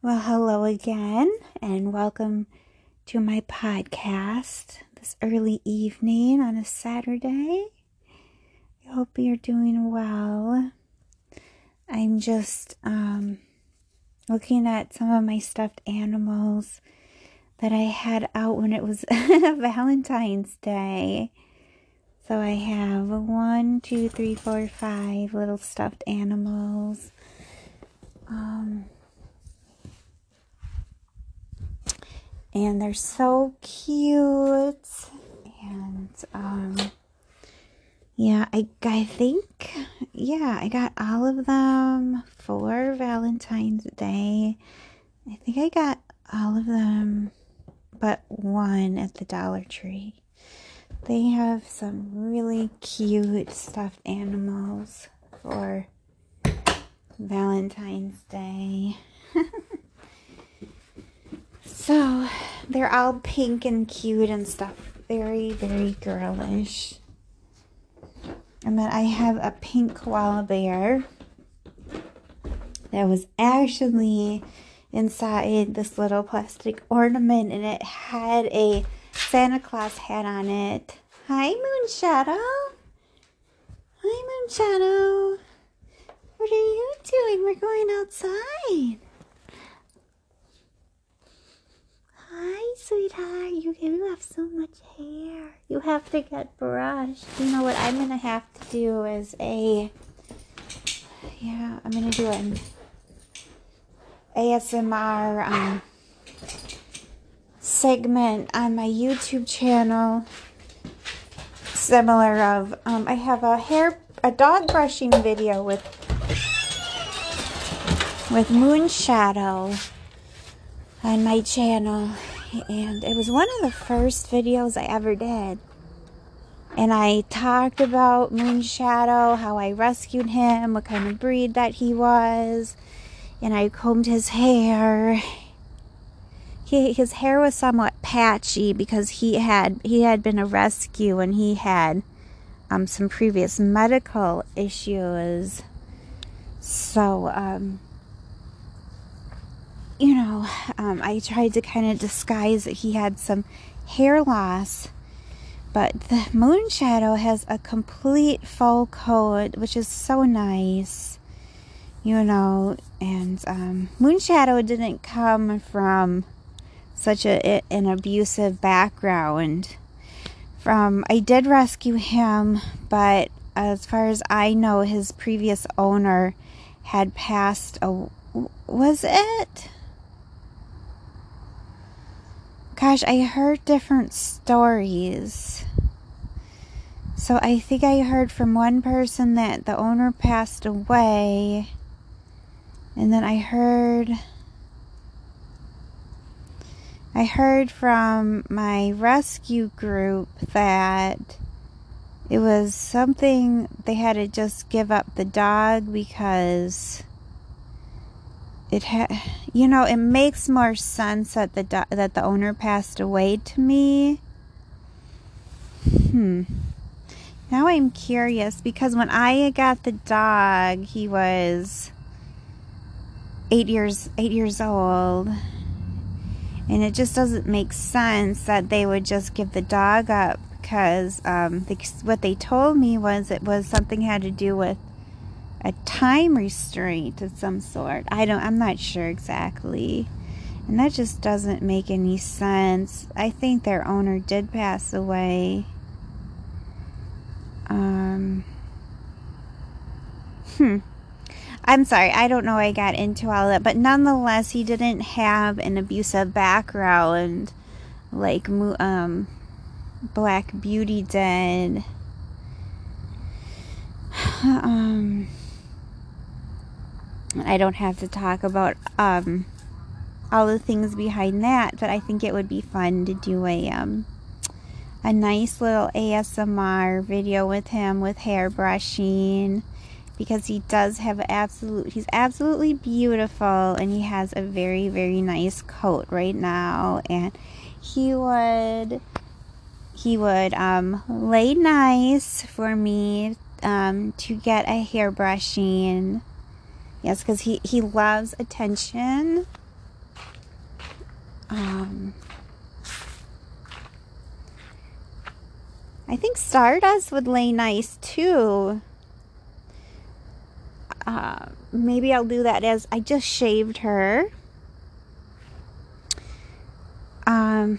Well, hello again, and welcome to my podcast this early evening on a Saturday. I hope you're doing well. I'm just um, looking at some of my stuffed animals that I had out when it was Valentine's Day. So I have one, two, three, four, five little stuffed animals. Um, and they're so cute. And um, yeah, I I think yeah, I got all of them for Valentine's Day. I think I got all of them but one at the Dollar Tree. They have some really cute stuffed animals for Valentine's Day. so they're all pink and cute and stuff. Very, very girlish. And then I have a pink koala bear that was actually inside this little plastic ornament and it had a Santa Claus hat on it. Hi, Moonshadow. Hi, Moonshadow. What are you doing? We're going outside. Hi, sweetheart. You, you have so much hair. You have to get brushed. You know what I'm to have to do is a... Yeah, I'm to do an ASMR um, segment on my YouTube channel. Similar of, um, I have a hair, a dog brushing video with with Moonshadow on my channel and it was one of the first videos I ever did. And I talked about Moonshadow, how I rescued him, what kind of breed that he was and I combed his hair. He, his hair was somewhat patchy because he had he had been a rescue and he had um, some previous medical issues. So um, you know, um, I tried to kind of disguise that he had some hair loss. But the Moonshadow has a complete full coat, which is so nice, you know. And um, Moonshadow didn't come from such a, an abusive background. From I did rescue him, but as far as I know, his previous owner had passed. A, was it? Gosh, I heard different stories. So I think I heard from one person that the owner passed away. And then I heard I heard from my rescue group that it was something they had to just give up the dog because it had you know it makes more sense that the do- that the owner passed away to me. Hmm. Now i'm curious because when i got the dog he was eight years eight years old. And it just doesn't make sense that they would just give the dog up because um, what they told me was it was something had to do with a time restraint of some sort. I don't I'm not sure exactly. And that just doesn't make any sense. I think their owner did pass away. Um Hmm. I'm sorry, I don't know I got into all that, but nonetheless, he didn't have an abusive background like um Black Beauty did. um I don't have to talk about um, all the things behind that, but I think it would be fun to do a um, a nice little ASMR video with him with hair brushing because he does have absolute he's absolutely beautiful and he has a very very nice coat right now and he would he would um, lay nice for me um, to get a hair brushing Yes, because he, he loves attention. Um, I think Stardust would lay nice too. Uh, maybe I'll do that as I just shaved her. Um,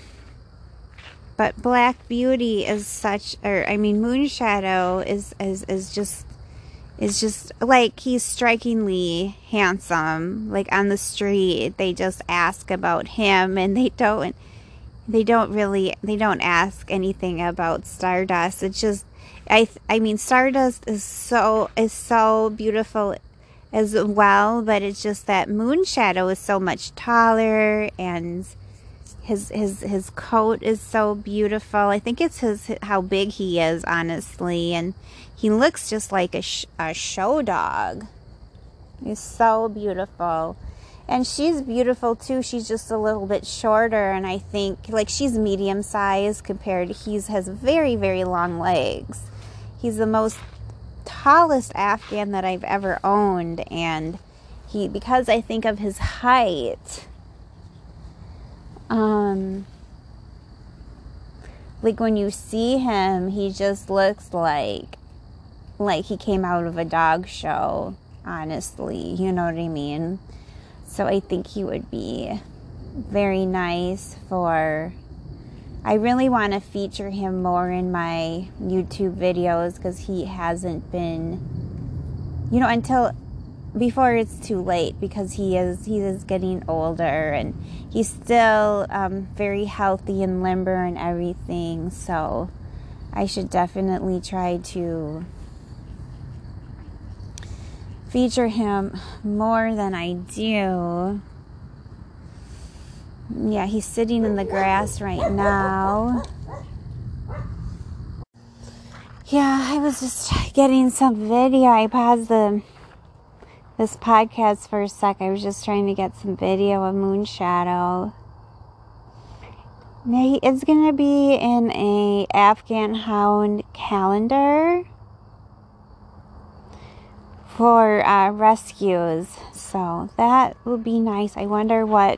but Black Beauty is such, or I mean, Moonshadow is is is just is just like he's strikingly handsome. Like on the street, they just ask about him, and they don't they don't really they don't ask anything about Stardust. It's just I I mean Stardust is so is so beautiful as well, but it's just that Moonshadow is so much taller and his his his coat is so beautiful. I think it's his how big he is, honestly, and he looks just like a, sh- a show dog. He's so beautiful. And she's beautiful too. She's just a little bit shorter, and I think like she's medium size compared. He's has very very long legs. He's the most tallest Afghan that I've ever owned, and he because I think of his height um, like when you see him, he just looks like like he came out of a dog show, honestly. You know what I mean? So I think he would be very nice for I really want to feature him more in my YouTube videos because he hasn't been you know until before it's too late because he is he is getting older and he's still um, very healthy and limber and everything so i should definitely try to feature him more than i do yeah he's sitting in the grass right now yeah i was just getting some video i paused the this podcast for a sec. I was just trying to get some video of Moonshadow. It's going to be in a Afghan Hound calendar for uh, rescues. So that would be nice. I wonder what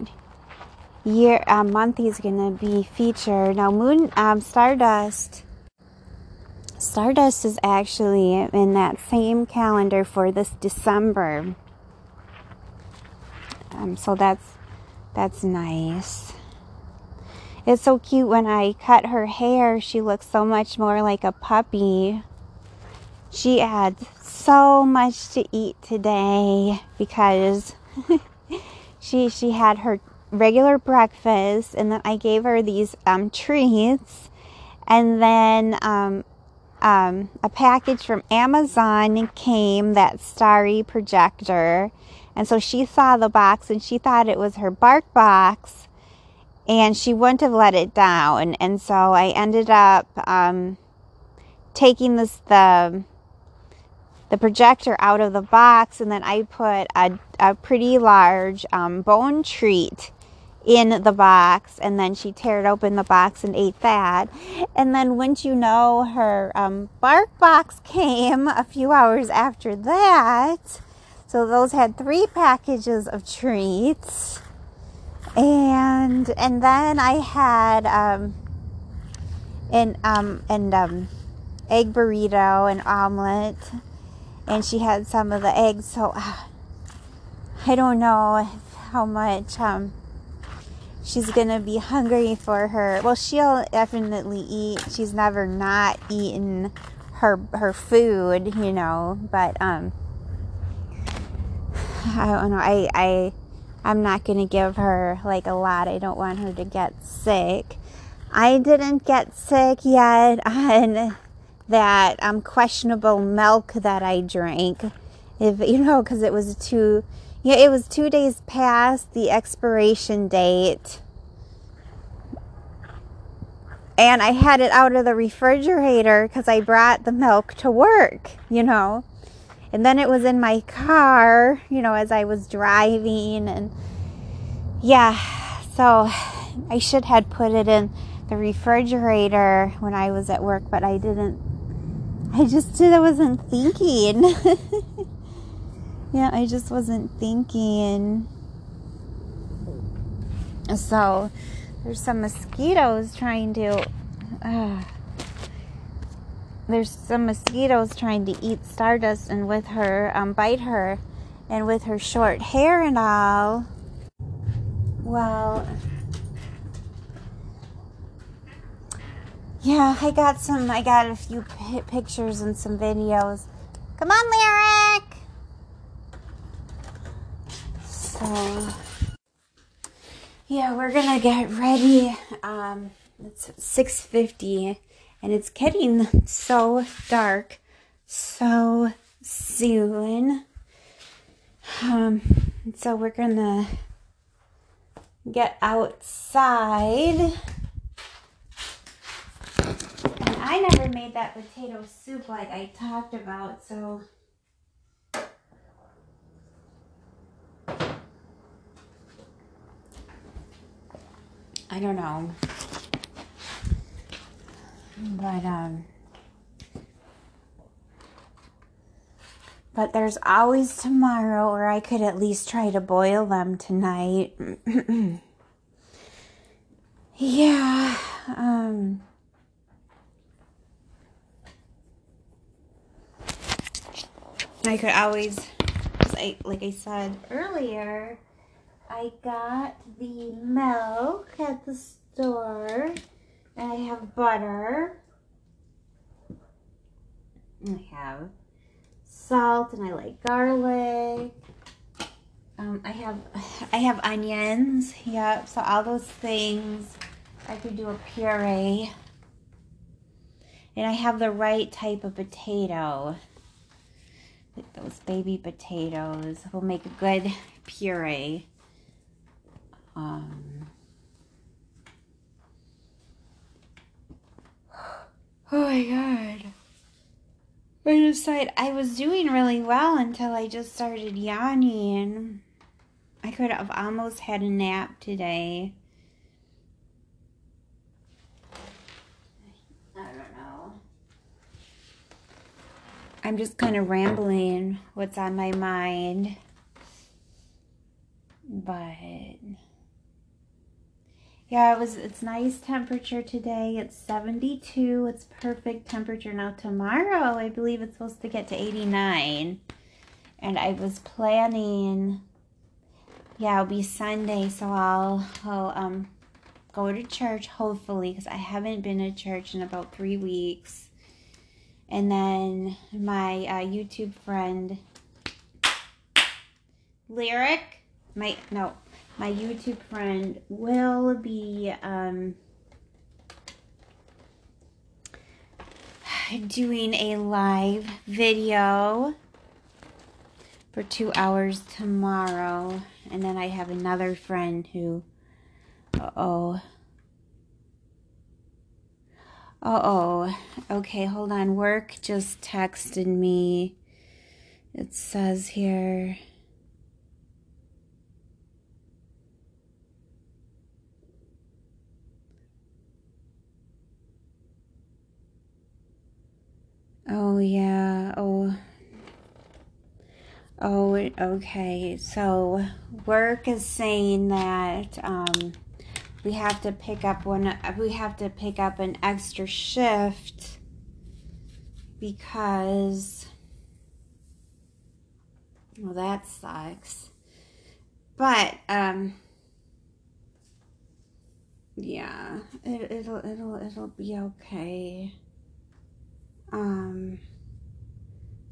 year uh, month he's going to be featured. Now, Moon um, Stardust Stardust is actually in that same calendar for this December. Um, so that's that's nice. It's so cute when I cut her hair. She looks so much more like a puppy. She had so much to eat today because she she had her regular breakfast and then I gave her these um, treats and then um, um, a package from Amazon came, that starry projector. And so she saw the box and she thought it was her BarkBox and she wouldn't have let it down. And so I ended up um, taking this, the, the projector out of the box and then I put a, a pretty large um, bone treat in the box and then she teared open the box and ate that. And then wouldn't you know her um, BarkBox came a few hours after that. So those had three packages of treats. And and then i had um an um and um egg burrito and omelet and she had some of the eggs so uh, i don't know how much um she's gonna be hungry for her. Well she'll definitely eat. She's never not eaten her her food you know but um i don't know. I i i'm not gonna give her like a lot. I don't want her to get sick. I didn't get sick yet on that um questionable milk that i drank if you know because it was too yeah, it was two days past the expiration date. And I had it out of the refrigerator because I brought the milk to work, you know. And then it was in my car, you know, as I was driving. And yeah, so I should have put it in the refrigerator when I was at work, but I didn't. I just did, I wasn't thinking. yeah, I just wasn't thinking. So there's some mosquitoes trying to. Uh, there's some mosquitoes trying to eat Stardust and with her, um, bite her, and with her short hair and all. Well, yeah, I got some, I got a few p- pictures and some videos. Come on, Lyric! So, yeah, we're gonna get ready. Um, it's 6.50 and it's getting so dark so soon. Um, so we're gonna get outside. I never made that potato soup like I talked about, so I don't know. But um But there's always tomorrow, or I could at least try to boil them tonight. yeah. Um, I could always, I, like I said earlier, I got the milk at the store, and I have butter. I have salt and I like garlic. Um, I have I have onions. Yep. So all those things. I could do a puree. And I have the right type of potato. Those baby potatoes will make a good puree. Um, oh my god. I decided I was doing really well until I just started yawning. I could have almost had a nap today. I don't know. I'm just kind of rambling what's on my mind. But yeah, it was it's nice temperature today. It's 72. It's perfect temperature. Now tomorrow, I believe it's supposed to get to 89. And I was planning yeah, it'll be Sunday, so I'll, I'll um go to church hopefully because I haven't been to church in about 3 weeks. And then my uh, YouTube friend Lyric, my no, my YouTube friend will be um, doing a live video for two hours tomorrow. And then I have another friend who, uh-oh. Uh-oh. Okay, hold on. Work just texted me. It says here... Oh, yeah. Oh. Oh, okay. So, work is saying that um, we have to pick up one, we have to pick up an extra shift because, well, that sucks. But, um, yeah, it, it'll, it'll, it'll be okay. Um,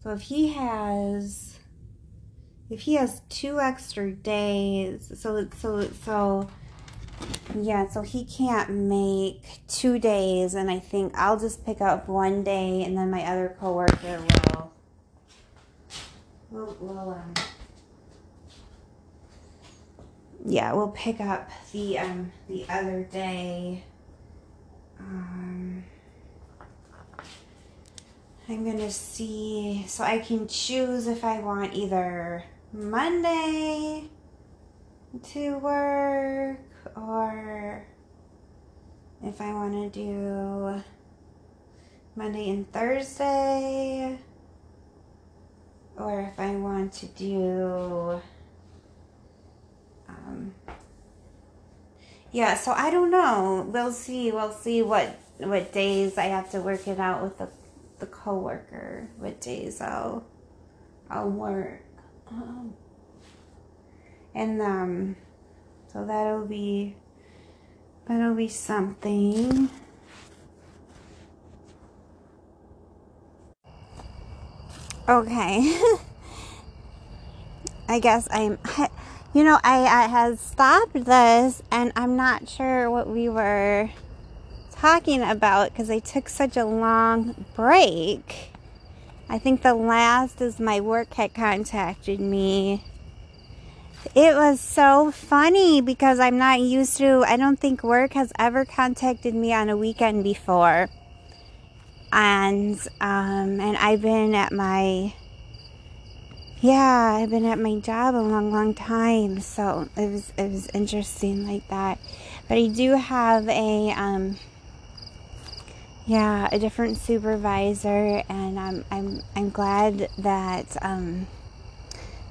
so if he has, if he has two extra days, so, so, so, yeah, so he can't make two days, and I think I'll just pick up one day, and then my other coworker will, will, will um, yeah, we'll pick up the, um, the other day. Um, I'm gonna see, so I can choose if I want either Monday to work or if I want to do Monday and Thursday or if I want to do um, yeah, so I don't know. We'll see. We'll see what what days I have to work it out with the the coworker. What days I'll I'll work. Um, and um, so that'll be that'll be something. Okay. I guess I'm you know, I, I had stopped this and I'm not sure what we were talking about because I took such a long break. I think the last is my work had contacted me. It was so funny because I'm not used to, I don't think work has ever contacted me on a weekend before. And, um, and I've been at my yeah, I've been at my job a long, long time, so it was it was interesting like that. But I do have a um, yeah, a different supervisor, and I'm I'm I'm glad that um,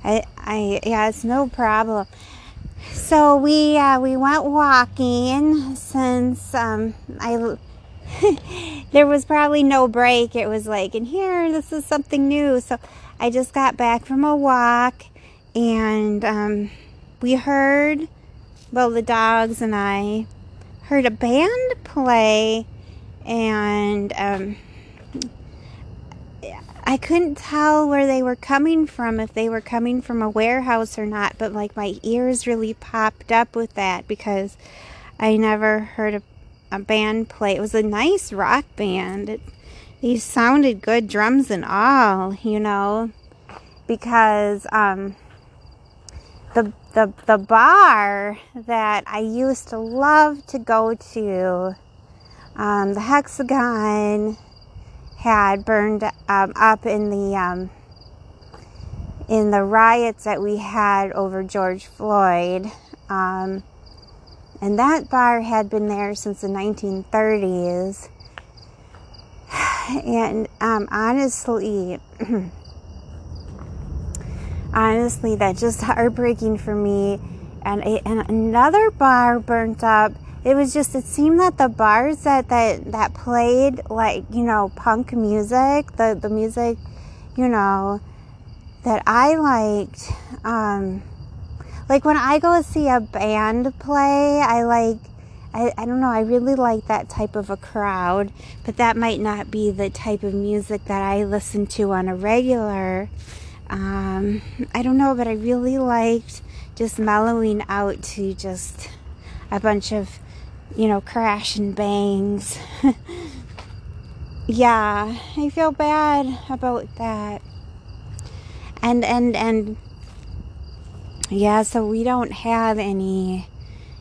I I yeah, it's no problem. So we uh, we went walking since um, I there was probably no break. It was like, and here, this is something new. So I just got back from a walk and um, we heard, well, the dogs and I heard a band play and um, I couldn't tell where they were coming from, if they were coming from a warehouse or not, but like my ears really popped up with that because I never heard a, a band play. It was a nice rock band. It, these sounded good, drums and all, you know, because um, the, the, the bar that I used to love to go to, um, the Hexagon, had burned um, up in the um, in the riots that we had over George Floyd. Um, and that bar had been there since the 1930s and um, honestly, honestly, that's just heartbreaking for me. And, and another bar burnt up. It was just, it seemed that the bars that, that, that played like, you know, punk music, the, the music, you know, that I liked, um, like when I go see a band play, I like, I, I don't know, I really like that type of a crowd, but that might not be the type of music that I listen to on a regular. Um, I don't know, but I really liked just mellowing out to just a bunch of, you know, crash and bangs. yeah, I feel bad about that. And, and, and, yeah, so we don't have any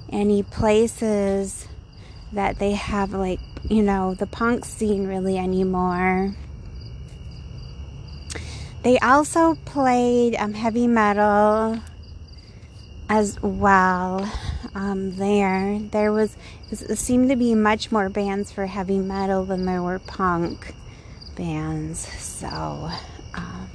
any places that they have like you know the punk scene really anymore they also played um, heavy metal as well um, there there was seemed to be much more bands for heavy metal than there were punk bands so um,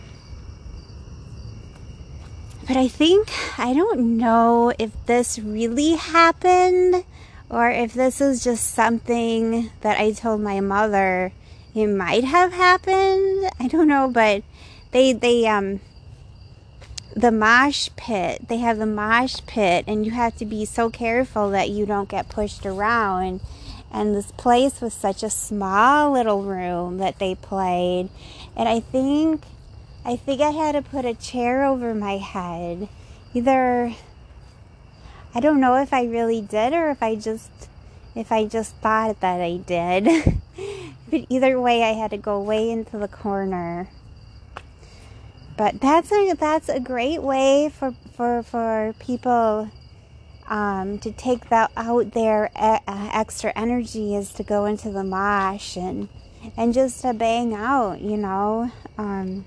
but I think, I don't know if this really happened or if this is just something that I told my mother it might have happened. I don't know, but they, they, um, the mosh pit, they have the mosh pit and you have to be so careful that you don't get pushed around. And this place was such a small little room that they played. And I think I think I had to put a chair over my head. Either I don't know if I really did or if I just if I just thought that I did. but either way I had to go way into the corner. But that's a that's a great way for for for people um, to take that out their uh, extra energy is to go into the mosh and and just to bang out, you know. Um,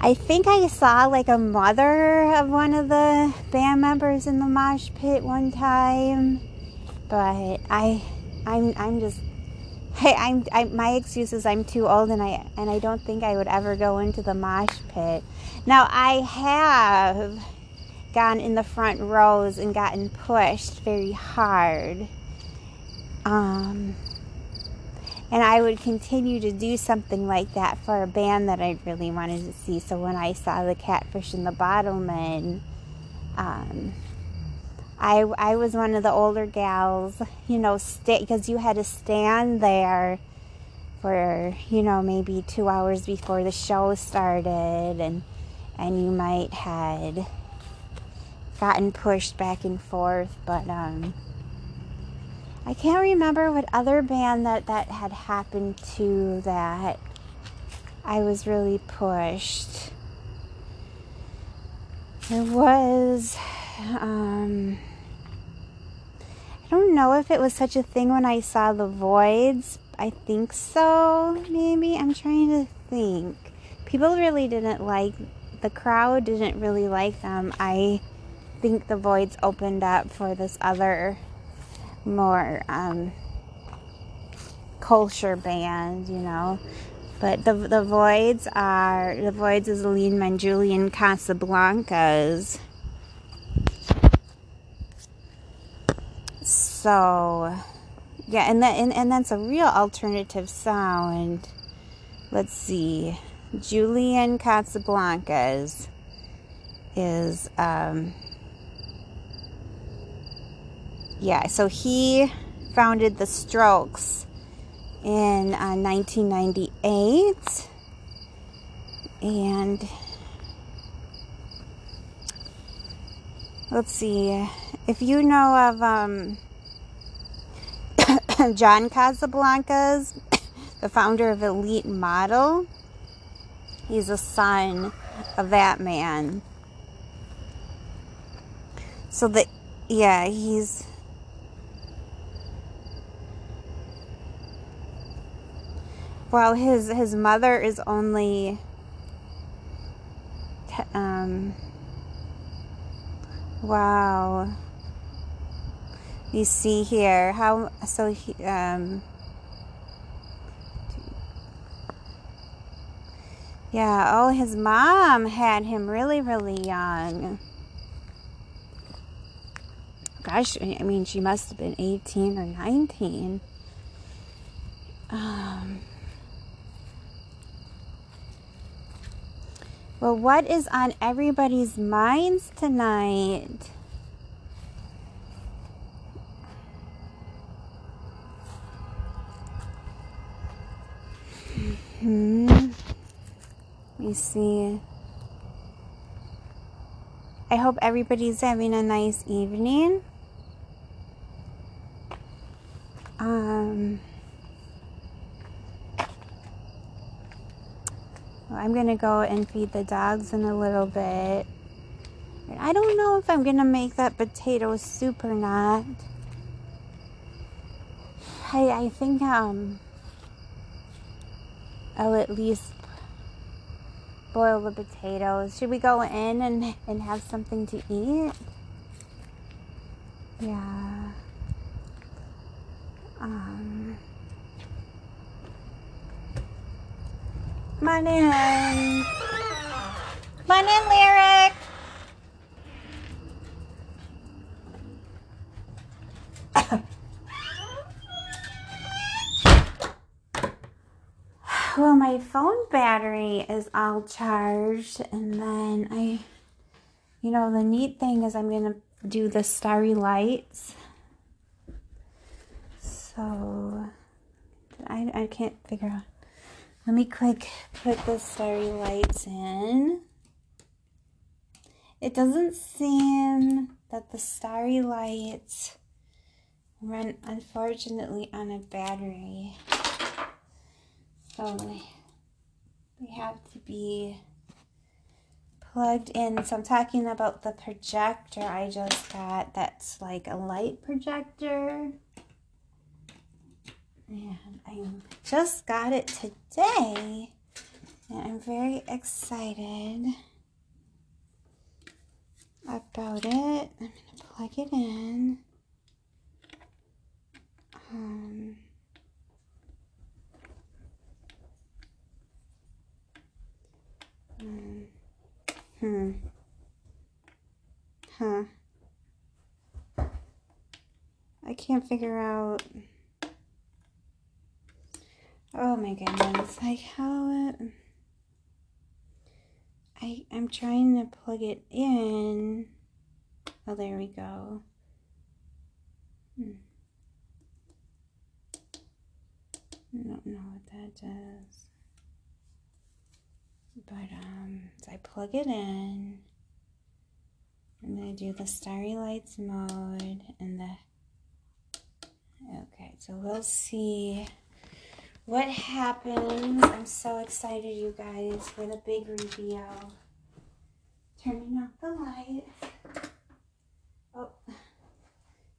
I think I saw like a mother of one of the band members in the mosh pit one time, but I, I'm, I'm just, I'm, I, my excuse is I'm too old and I, and I don't think I would ever go into the mosh pit. Now I have gone in the front rows and gotten pushed very hard. Um, and I would continue to do something like that for a band that I really wanted to see. So when I saw the Catfish and the Bottlemen, um, I, I was one of the older gals, you know, because you had to stand there for, you know, maybe two hours before the show started and, and you might had gotten pushed back and forth, but, um, I can't remember what other band that that had happened to that I was really pushed. It was, um, I don't know if it was such a thing when I saw the Voidz. I think so, maybe. I'm trying to think. People really didn't like, the crowd didn't really like them. I think the Voidz opened up for this other, more um, culture band, you know. But the the Voidz are the Voidz is Lean man Julian Casablancas. So, yeah, and that and, and that's a real alternative sound. Let's see, Julian Casablancas is um, yeah. So he founded the Strokes in uh, 1998, and let's see if you know of um, John Casablancas, the founder of Elite Model. He's a son of that man. So the yeah, he's well, his his mother is only um wow you see here how so he, um yeah oh his mom had him really really young. Gosh i mean she must have been 18 or 19 um well what is on everybody's minds tonight Hmm. Let me see. I hope everybody's having a nice evening. Um, I'm gonna go and feed the dogs in a little bit. I don't know if I'm gonna make that potato soup or not. I I think um I'll at least boil the potatoes. Should we go in and, and have something to eat? Yeah. Um. Come on in. Come on in, Lyric. My phone battery is all charged, and then I, you know, the neat thing is I'm gonna do the starry lights. So, I, I can't figure out. Let me quick put the starry lights in. It doesn't seem that the starry lights run, unfortunately, on a battery. So they have to be plugged in. So I'm talking about the projector I just got. That's like a light projector. And I just got it today. And I'm very excited about it. I'm going to plug it in. Um, Hmm. Huh. I can't figure out. Oh my goodness. Like how it. I, I'm trying to plug it in. Oh, there we go. Hmm. I don't know what that does. But, um, so I plug it in. I'm going to do the Starry Lights mode and the... Okay, so we'll see what happens. I'm so excited, you guys, for the big reveal. Turning off the lights. Oh,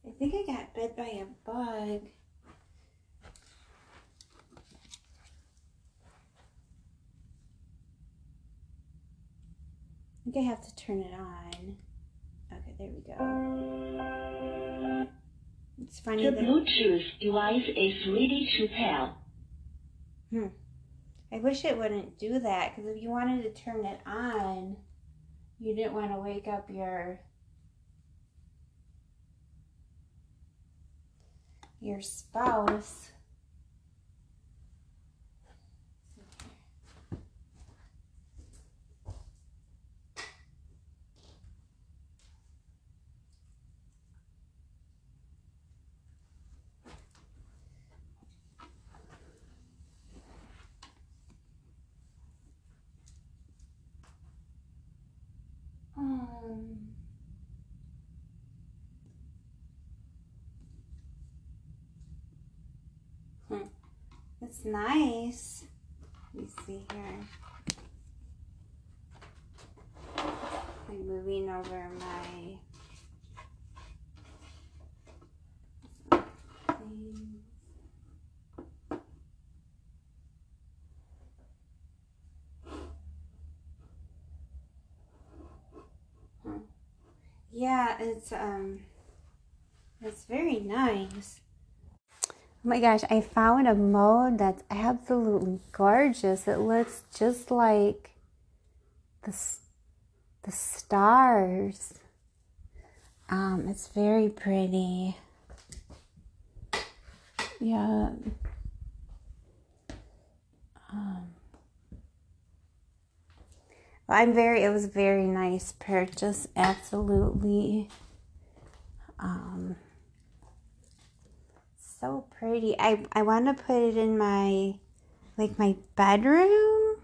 I think I got bit by a bug. Think I have to turn it on. Okay, there we go. It's funny The. Bluetooth device is ready to pair. Hmm. I wish it wouldn't do that because if you wanted to turn it on, you didn't want to wake up your your spouse. Um, hmm. It's nice. Let me see here. I'm moving over my. Yeah, it's um it's very nice. Oh my gosh, I found a mode that's absolutely gorgeous. It looks just like the the stars. Um, it's very pretty. Yeah. Um, I'm very. It was very nice purchase. Absolutely. Um, so pretty. I I want to put it in my like my bedroom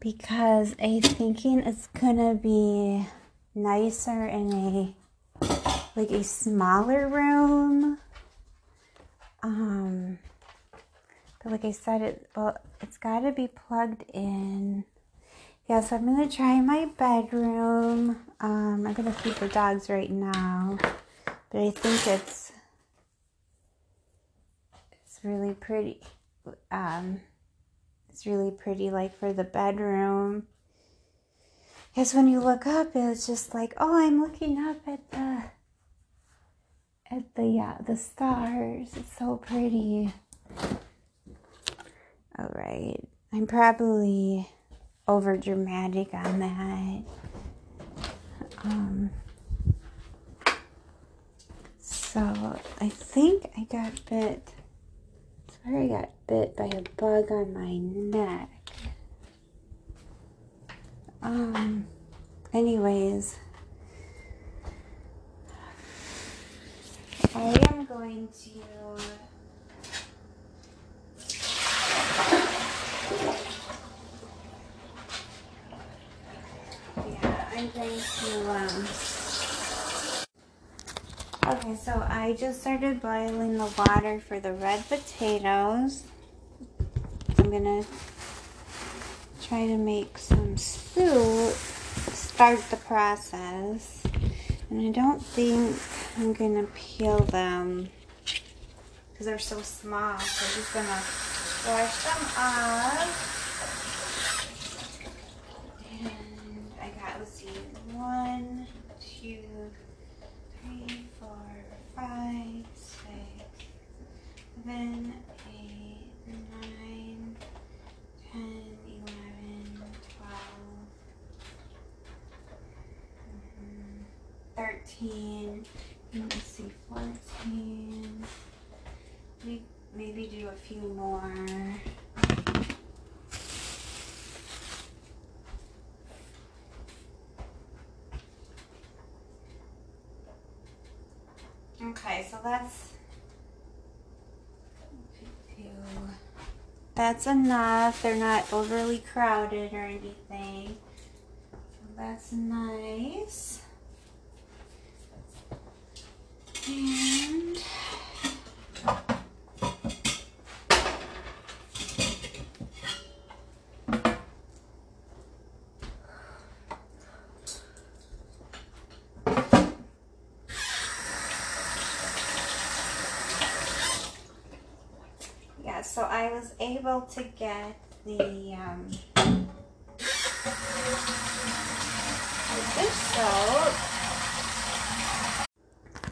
because I'm thinking it's gonna be nicer in a like a smaller room. Um, but like I said, it well, it's got to be plugged in. Yeah, so I'm gonna try my bedroom. Um, I'm gonna feed the dogs right now, but I think it's really pretty. Um, it's really pretty, like for the bedroom. Because when you look up, it's just like, oh, I'm looking up at the at the uh, the stars. It's so pretty. All right, I'm probably over dramatic on that. Um, so I think I got bit. I got bit by a bug on my neck. Um. Anyways, I am going to. Yeah, I'm going to. Um, so I just started boiling the water for the red potatoes. I'm gonna try to make some soup, start the process. And I don't think I'm gonna peel them because they're so small. So I'm just gonna wash them off. And I got, let's see, one, two, three, four, five, six, seven, eight, nine, ten, eleven, twelve. Mhm. 13. Let me see, 14. Maybe, maybe do a few more. Okay, so that's that's enough. They're not overly crowded or anything. So that's nice. And yeah, so I was to get the um, the dish soap.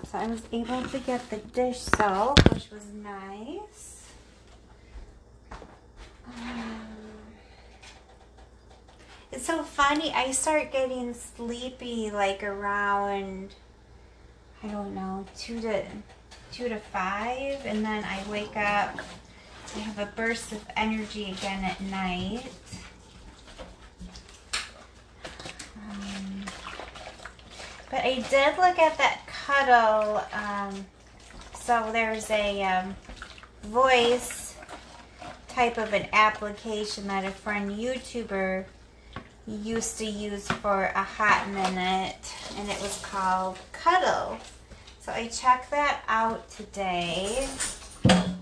So I was able to get the dish soap, which was nice. Um, it's so funny. I start getting sleepy like around I don't know two to two to five, and then I wake up. I have a burst of energy again at night. Um, but I did look at that cuddle. Um, so there's a um, voice type of an application that a friend YouTuber used to use for a hot minute, and it was called Cuddle. So I checked that out today. And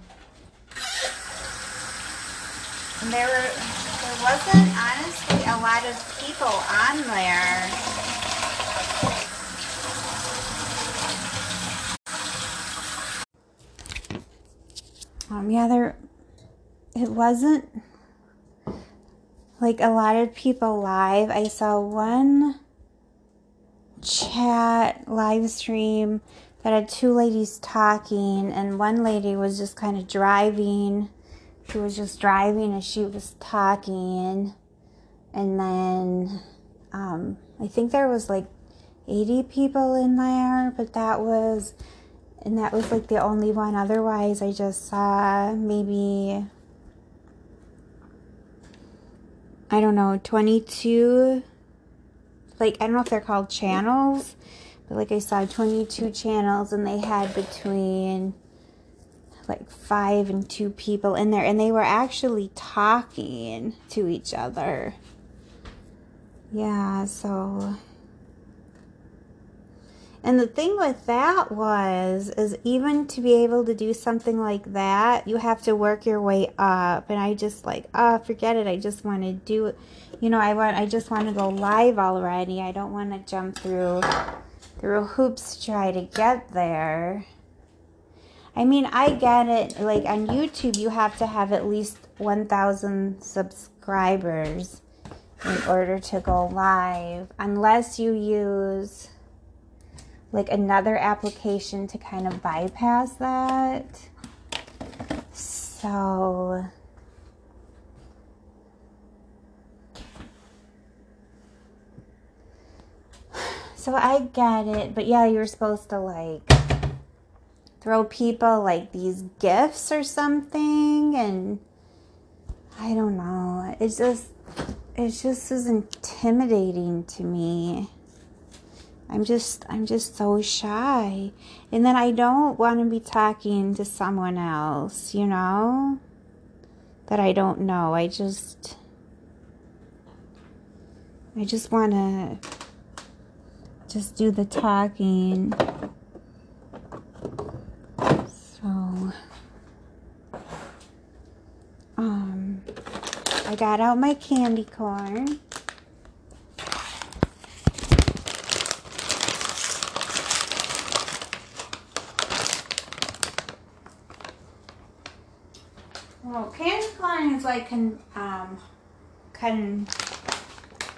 there there wasn't honestly a lot of people on there. Um, yeah, there it wasn't like a lot of people live. I saw one chat live stream that had two ladies talking, and one lady was just kind of driving. She was just driving and she was talking, and then um, I think there was like 80 people in there, but that was and that was like the only one. Otherwise, I just saw maybe I don't know, 22 like I don't know if they're called channels, but like I saw 22 channels and they had between like 5 and 2 people in there and they were actually talking to each other. Yeah, so and the thing with that was, is even to be able to do something like that, you have to work your way up. And I just like, oh, forget it. I just want to do it. You know, I want, I just want to go live already. I don't want to jump through, through hoops to try to get there. I mean, I get it. Like on YouTube, you have to have at least 1,000 subscribers in order to go live, unless you use like another application to kind of bypass that. So So I get it, but yeah, you're supposed to like throw people like these gifts or something and I don't know. It's just it's just as intimidating to me. I'm just I'm just so shy. And then I don't want to be talking to someone else, you know? That I don't know. I just I just want to just do the talking. So um I got out my candy corn. Well, candy corn is like con, um, con,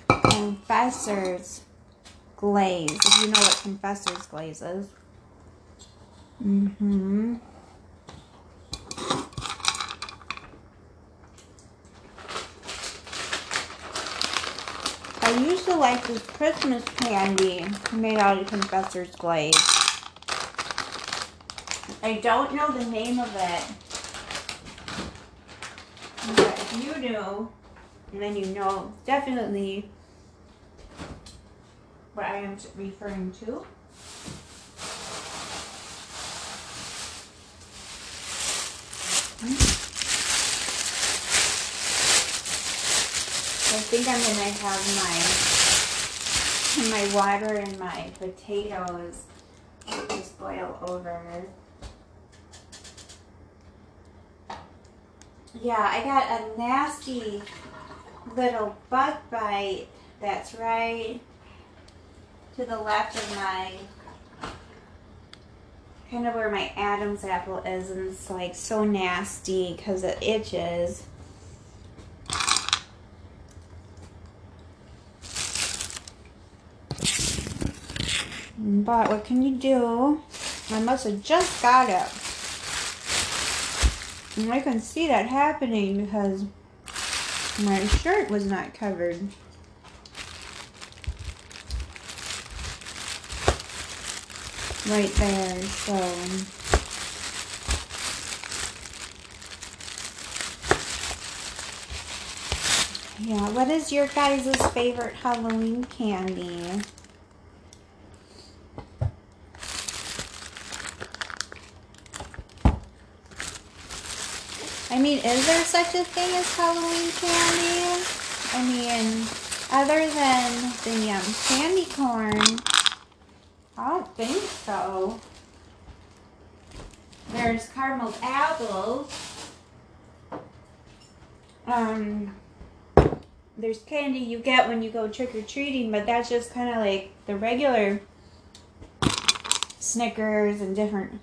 confessor's glaze. If you know what confessor's glaze is. Mm-hmm. I used to like this Christmas candy made out of Confessor's Glaze. I don't know the name of it. But if you do, then you know definitely what I am referring to. Think I'm gonna have my my water and my potatoes just boil over. Yeah, I got a nasty little bug bite that's right to the left of my kind of where my Adam's apple is and it's like so nasty because it itches. But what can you do? I must have just got it. And I can see that happening because my shirt was not covered. Right there, so... Yeah, what is your guys' favorite Halloween candy? I mean, is there such a thing as Halloween candy? I mean, other than the um, candy corn, I don't think so. There's caramel apples. Um, there's candy you get when you go trick-or-treating, but that's just kind of like the regular Snickers and different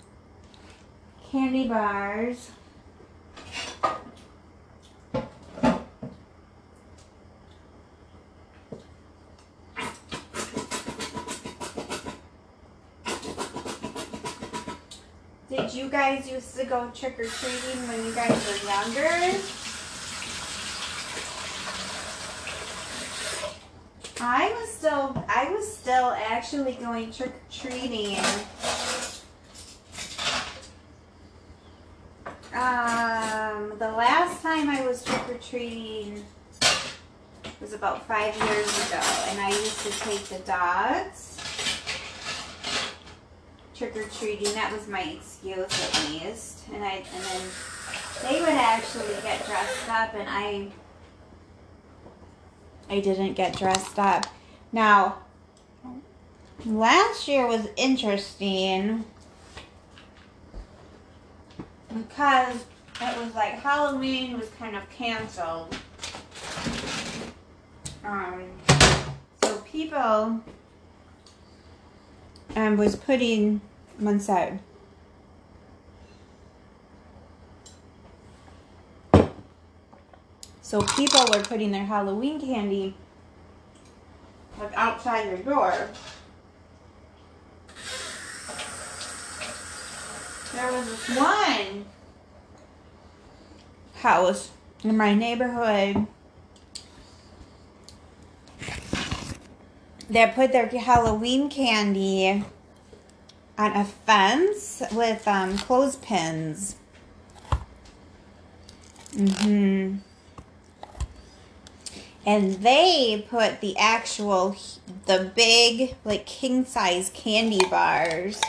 candy bars. Did you guys used to go trick-or-treating when you guys were younger? I was still, I was still actually going trick-or-treating. Uh, Um, the last time I was trick-or-treating was about five years ago, and I used to take the dogs trick-or-treating. That was my excuse at least. And I and then they would actually get dressed up and I I didn't get dressed up. Now last year was interesting because it was like Halloween was kind of canceled. Um so people um, was putting side. So people were putting their Halloween candy like outside your door. There was this one house in my neighborhood that put their Halloween candy on a fence with um, clothespins. Mm-hmm. And they put the actual, the big, like king size candy bars.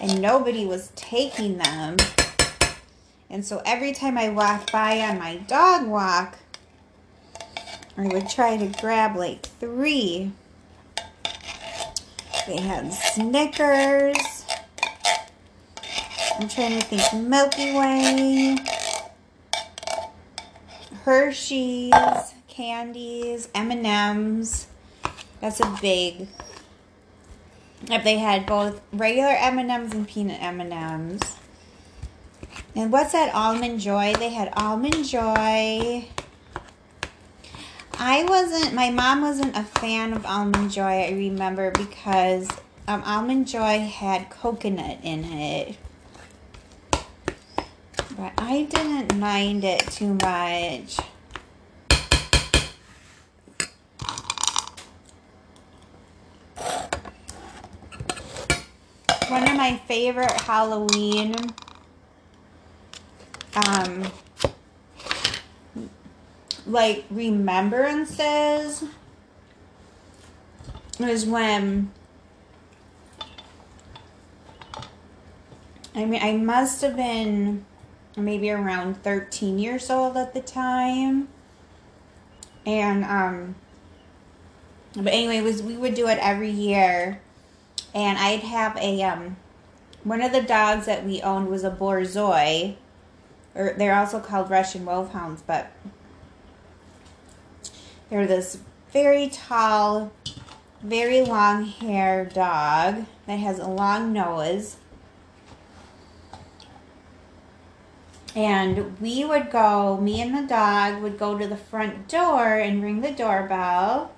And nobody was taking them. And so every time I walked by on my dog walk, I would try to grab like three. They had Snickers. I'm trying to think Milky Way. Hershey's candies, M&Ms. That's a big. If they had both regular M&Ms and peanut M&Ms. And what's that almond joy? They had almond joy. I wasn't, my mom wasn't a fan of almond joy, I remember, because um, almond joy had coconut in it. But I didn't mind it too much. One of my favorite Halloween um like remembrances was when I mean I must have been maybe around 13 years old at the time. And um but anyway was we would do it every year. And I'd have a um one of the dogs that we owned was a Borzoi or they're also called Russian Wolfhounds but they're this very tall very long hair dog that has a long nose. And we would go me and the dog would go to the front door and ring the doorbell.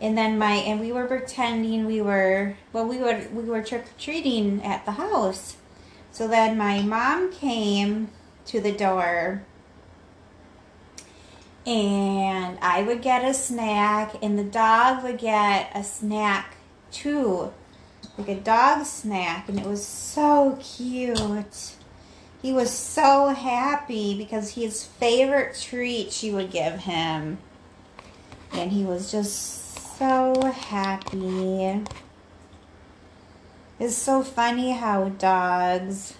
And then my and we were pretending we were well we were we were trick-or-treating at the house so then my mom came to the door and I would get a snack and the dog would get a snack too like a dog snack and it was so cute he was so happy because his favorite treat she would give him and he was just so happy. It's so funny how dogs.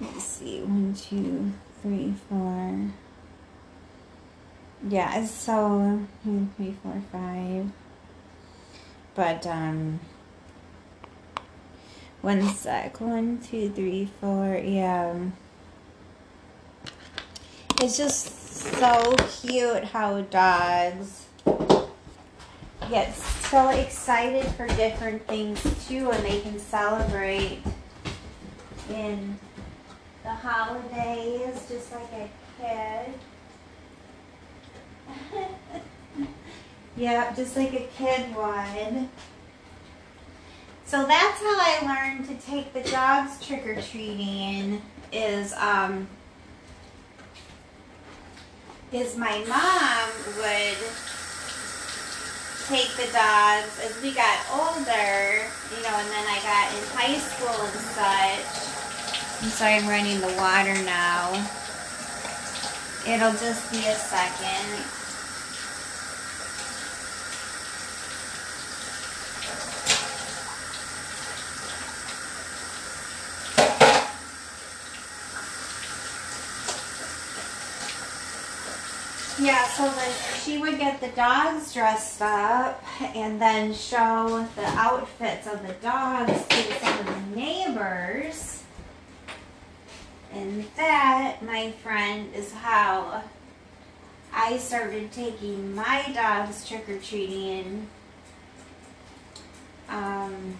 Let's see, one, two, three, four. Yeah, it's so one, three, four, five. But um, one sec, one, two, three, four. Yeah, it's just so cute how dogs get so excited for different things too and they can celebrate in the holidays just like a kid. yep, just like a kid would. So that's how I learned to take the dogs trick-or-treating is um, is my mom would take the dogs as we got older, you know, and then I got in high school and such. I'm sorry I'm running the water now. It'll just be a second. Yeah, so the, she would get the dogs dressed up and then show the outfits of the dogs to some of the neighbors. And that, my friend, is how I started taking my dogs trick-or-treating. Um,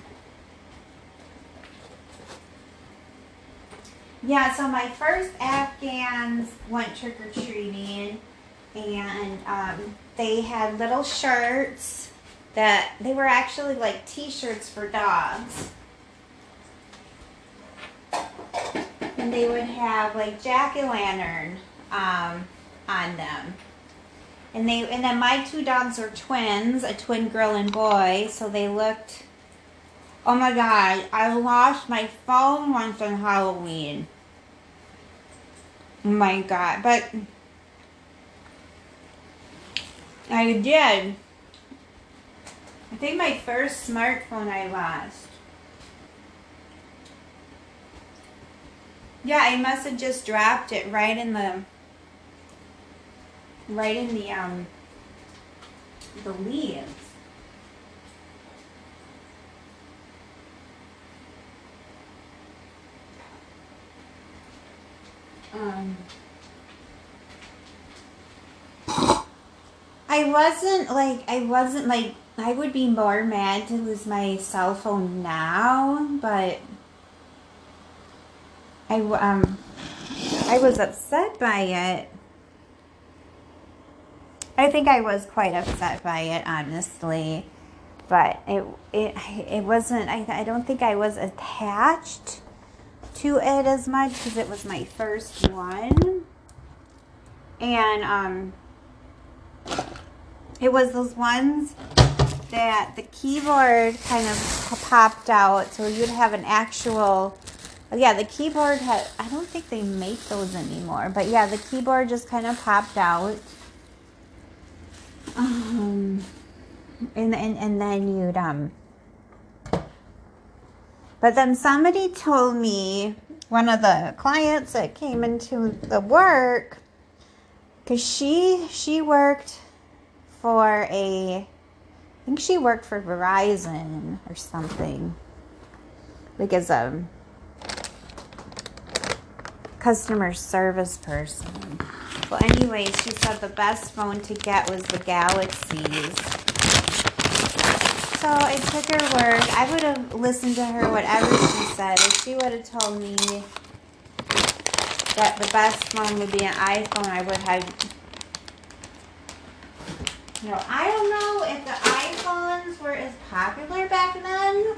yeah, so my first Afghans went trick-or-treating and um, they had little shirts that they were actually like t-shirts for dogs. And they would have like jack-o'-lantern um, on them. And they and then my two dogs are twins a twin girl and boy so they looked oh my god i lost my phone once on halloween. Oh my god but I did. I think my first smartphone I lost. Yeah, I must have just dropped it right in the right in the um the leaves. Um I wasn't like I wasn't like I would be more mad to lose my cell phone now, but I um I was upset by it. I think I was quite upset by it, honestly, but it it it wasn't. I I don't think I was attached to it as much because it was my first one, and um it was those ones that the keyboard kind of popped out, so you'd have an actual. Yeah, the keyboard had. I don't think they make those anymore, but yeah, the keyboard just kind of popped out. Um, and and and then you'd um. But then somebody told me one of the clients that came into the work because she she worked for a I think she worked for Verizon or something like as a customer service person. Well, anyway, she said the best phone to get was the Galaxies. So I took her word. I would have listened to her whatever she said. If she would have told me that the best phone would be an iPhone, I would have. No, I don't know if the iPhones were as popular back then.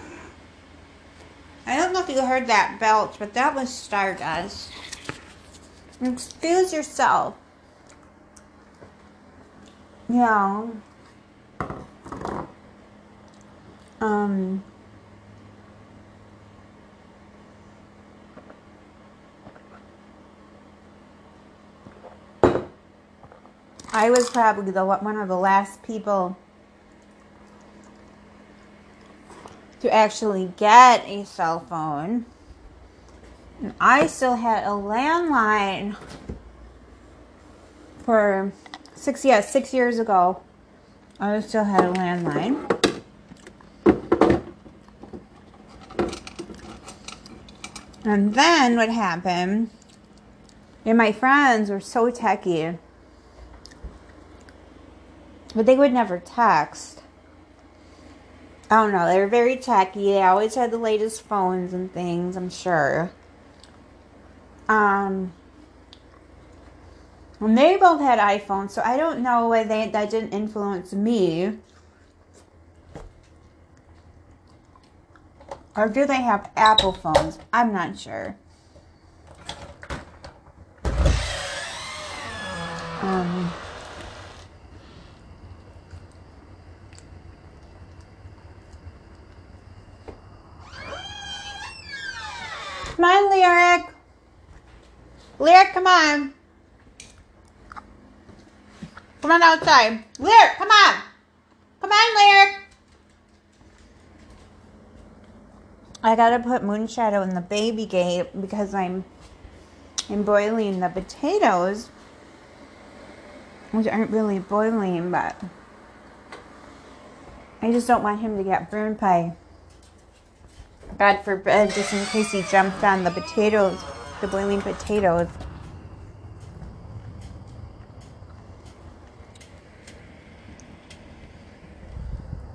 I don't know if you heard that belch, but that was Stardust. Excuse yourself. Yeah. Um. I was probably the one of the last people to actually get a cell phone. And I still had a landline for six yeah, six years ago. I still had a landline. And then what happened? And my friends were so techy but they would never text. I don't know. They were very techy. They always had the latest phones and things, I'm sure. Um, and they both had iPhones, so I don't know why they that didn't influence me. Or do they have Apple phones? I'm not sure. Um, Lyric. Lyric, come on. Come on outside. Lyric, come on. Come on, Lyric. I gotta put moonshadow in the baby gate because I'm I'm boiling the potatoes, which aren't really boiling, but I just don't want him to get burn pie. God forbid, just in case he jumped on the potatoes, the boiling potatoes.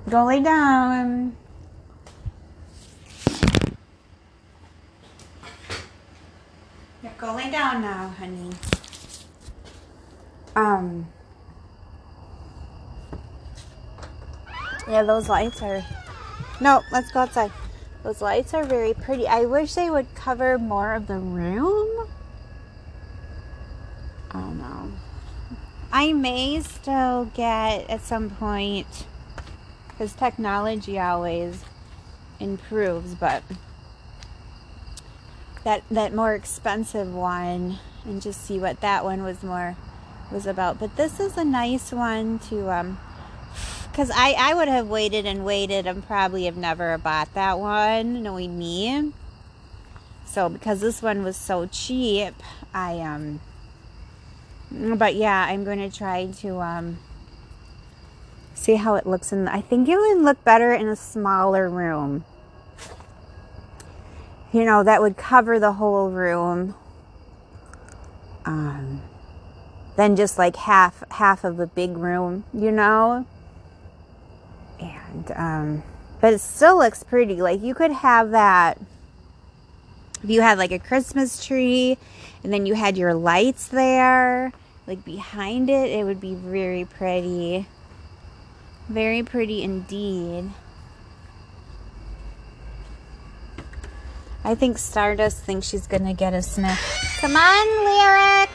Go lay down. Yeah, go lay down now, honey. Um. Yeah, those lights are. No, let's go outside. Those lights are very pretty. I wish they would cover more of the room. I don't know. I may still get at some point because technology always improves, but that that more expensive one and just see what that one was more was about. But this is a nice one to um because I, I would have waited and waited and probably have never bought that one, knowing me. So because this one was so cheap, I um. But yeah, I'm going to try to um. See how it looks in. I think it would look better in a smaller room. You know that would cover the whole room. Um. Than just like half half of the big room, you know and um, but it still looks pretty. Like you could have that if you had like a Christmas tree, and then you had your lights there, like behind it, it would be very pretty. Very pretty indeed. I think Stardust thinks she's gonna get a sniff. Come on, Lyric!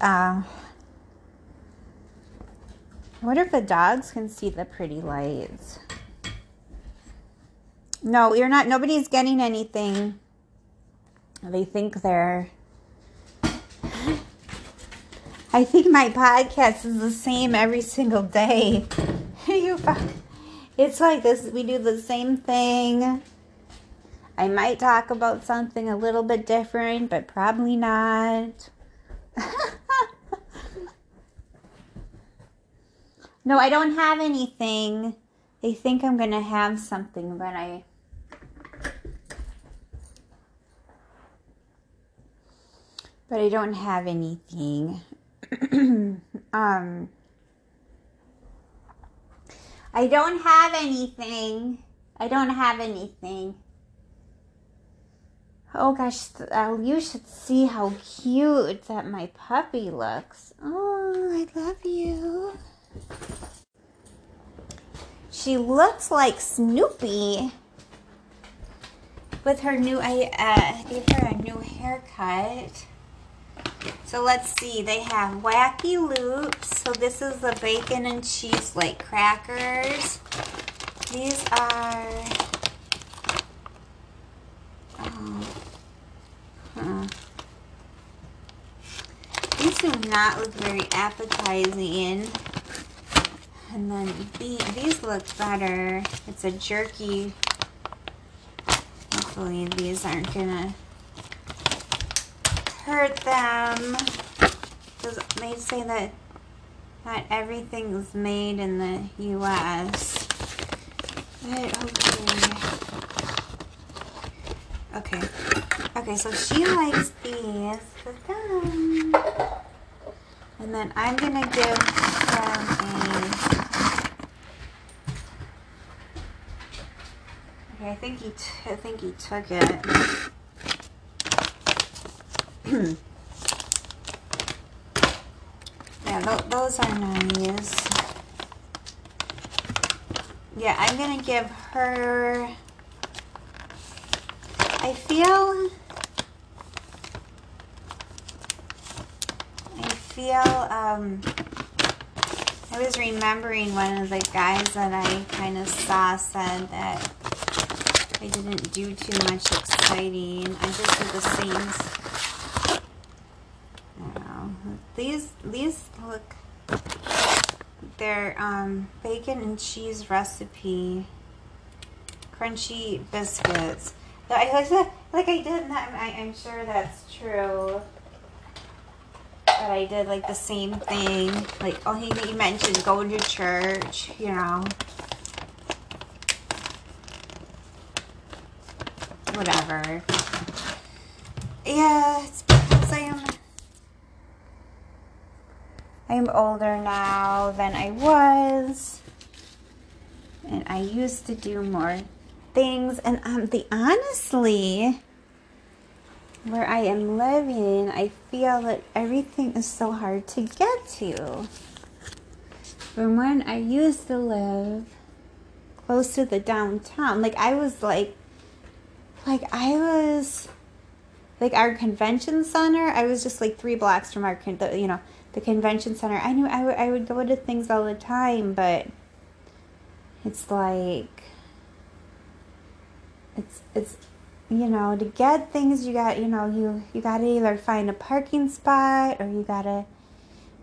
Uh, I wonder if the dogs can see the pretty lights. No, you're not. Nobody's getting anything. They think they're. I think my podcast is the same every single day. you, it's like this. We do the same thing. I might talk about something a little bit different, but probably not. no, I don't have anything. They think I'm going to have something, but I. But I don't have anything. um. I don't have anything. I don't have anything. Oh gosh, uh, you should see how cute that my puppy looks. Oh, I love you. She looks like Snoopy with her new, I uh, gave her a new haircut. So let's see, they have Wacky Loops. So this is the bacon and cheese like crackers. These are, oh, huh. These do not look very appetizing. And then the, these look better. It's a jerky. Hopefully these aren't gonna hurt them. Because they say that not everything is made in the U.S. But okay. Okay. Okay, so she likes these. And then I'm to give them a... I think he, I think he took it. yeah, th those are nice. Yeah, I'm gonna give her. I feel. I feel. Um, I was remembering one of the guys that I kind of saw said that I didn't do too much exciting. I just did the same these these look they're um, bacon and cheese recipe crunchy biscuits. I like like I did that. I, I'm sure that's true. But I did like the same thing. Like oh he, he mentioned going to church, you know. Whatever. Yeah, it's because I am I'm older now than I was. And I used to do more things. And um, the honestly, where I am living, I feel that everything is so hard to get to. From when I used to live close to the downtown, like I was like, like I was, like our convention center. I was just like three blocks from our, you know, the convention center. I knew I would I would go to things all the time, but it's like it's it's you know to get things you got you know you you got to either find a parking spot or you got to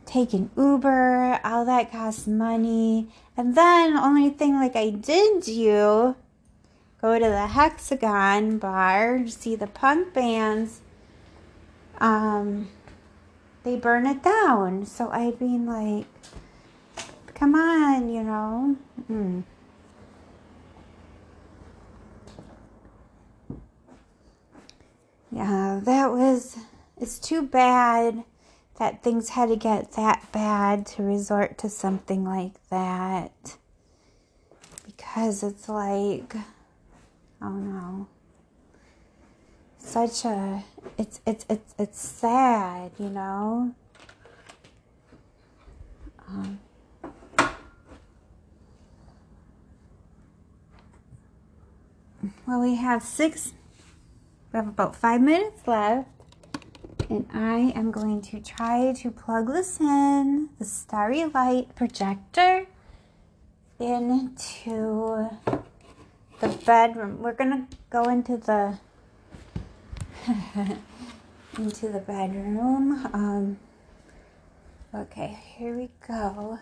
take an Uber. All that costs money, and then only thing like I did do go to the Hexagon bar, see the punk bands. Um, they burn it down. So I'd been like, come on, you know. Mm. Yeah, that was, it's too bad that things had to get that bad to resort to something like that. Because it's like, oh no such a it's it's it's it's sad, you know. Um, well, we have six. We have about five minutes left, And I am going to try to plug this in, the Starry Light projector, into the bedroom. We're gonna go into the into the bedroom. Um, okay, here we go.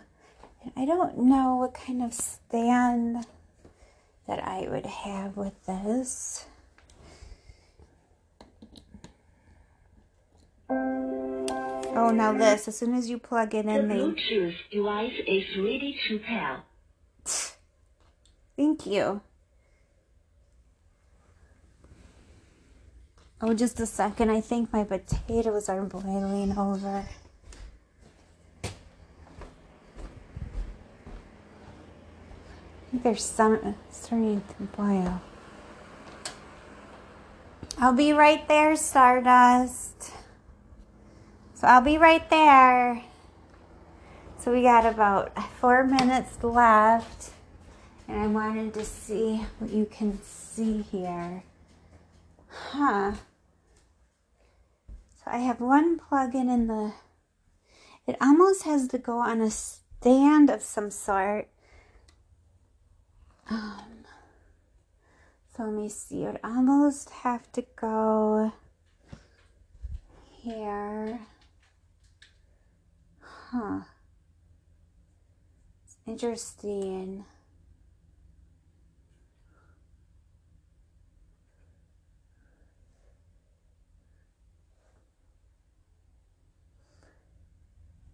And I don't know what kind of stand that I would have with this. Oh, now this, as soon as you plug it The in, they... Bluetooth device is ready to pair. Thank you. Oh, just a second. I think my potatoes are boiling over. They're some, starting to boil. I'll be right there, Stardust. So I'll be right there. So we got about four minutes left. And I wanted to see what you can see here. Huh. I have one plug-in in the... It almost has to go on a stand of some sort. Um, so let me see. It almost have to go here. Huh. It's interesting.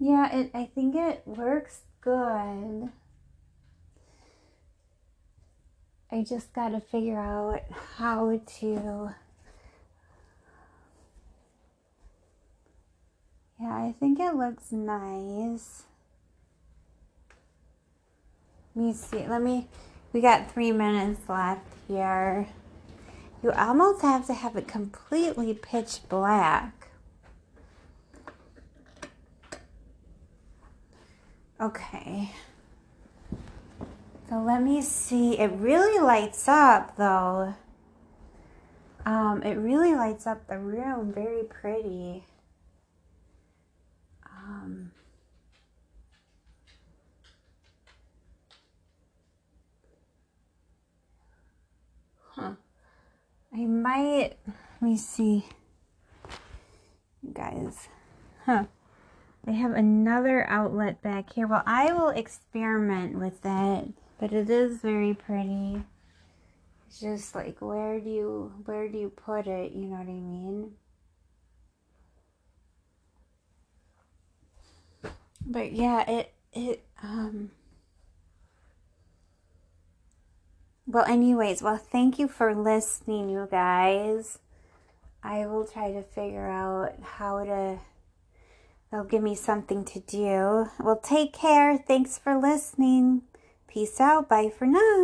Yeah, it I think it works good. I just got to figure out how to Yeah, I think it looks nice. Let me see. Let me we got 3 minutes left here. You almost have to have it completely pitch black. Okay. So let me see. It really lights up though. Um, it really lights up the room. Very pretty. Um, huh. I might. Let me see. You guys. Huh. They have another outlet back here. Well, I will experiment with that, but it is very pretty. It's just like where do you where do you put it? You know what I mean? But yeah, it it um. Well, anyways, well, thank you for listening, you guys. I will try to figure out how to They'll give me something to do. Well, take care. Thanks for listening. Peace out. Bye for now.